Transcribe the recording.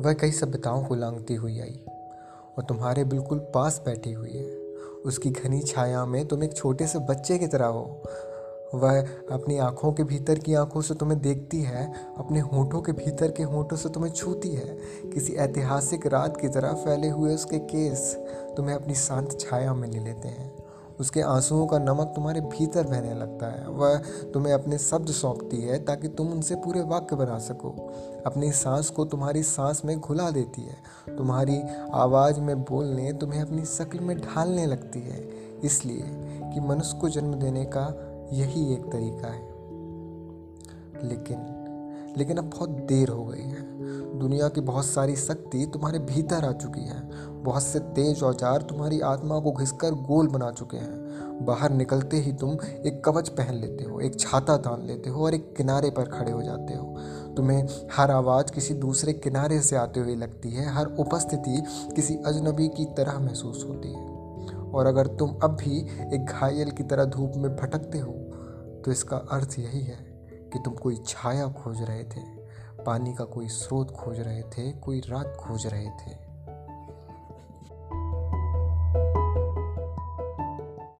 वह कई सभ्यताओं को लांगती हुई आई और तुम्हारे बिल्कुल पास बैठी हुई है। उसकी घनी छाया में तुम एक छोटे से बच्चे की तरह हो। वह अपनी आँखों के भीतर की आँखों से तुम्हें देखती है, अपने होठों के भीतर के होठों से तुम्हें छूती है। किसी ऐतिहासिक रात की तरह फैले हुए उसके केस तुम्हें अपनी शांत छाया में ले लेते हैं। उसके आंसुओं का नमक तुम्हारे भीतर बहने लगता है। वह तुम्हें अपने शब्द सौंपती है ताकि तुम उनसे पूरे वाक्य बना सको। अपनी सांस को तुम्हारी सांस में घुला देती है। तुम्हारी आवाज़ में बोलने तुम्हें अपनी शक्ल में ढालने लगती है। इसलिए कि मनुष्य को जन्म देने का यही एक तरीका है। लेकिन लेकिन अब बहुत देर हो गई है। दुनिया की बहुत सारी शक्ति तुम्हारे भीतर आ चुकी है। बहुत से तेज औज़ार तुम्हारी आत्मा को घिसकर गोल बना चुके हैं। बाहर निकलते ही तुम एक कवच पहन लेते हो, एक छाता तान लेते हो और एक किनारे पर खड़े हो जाते हो। तुम्हें हर आवाज़ किसी दूसरे किनारे से आते हुए लगती है, हर उपस्थिति किसी अजनबी की तरह महसूस होती है। और अगर तुम अब भी एक घायल की तरह धूप में भटकते हो तो इसका अर्थ यही है कि तुम कोई छाया खोज रहे थे, पानी का कोई स्रोत खोज रहे थे, कोई रात खोज रहे थे।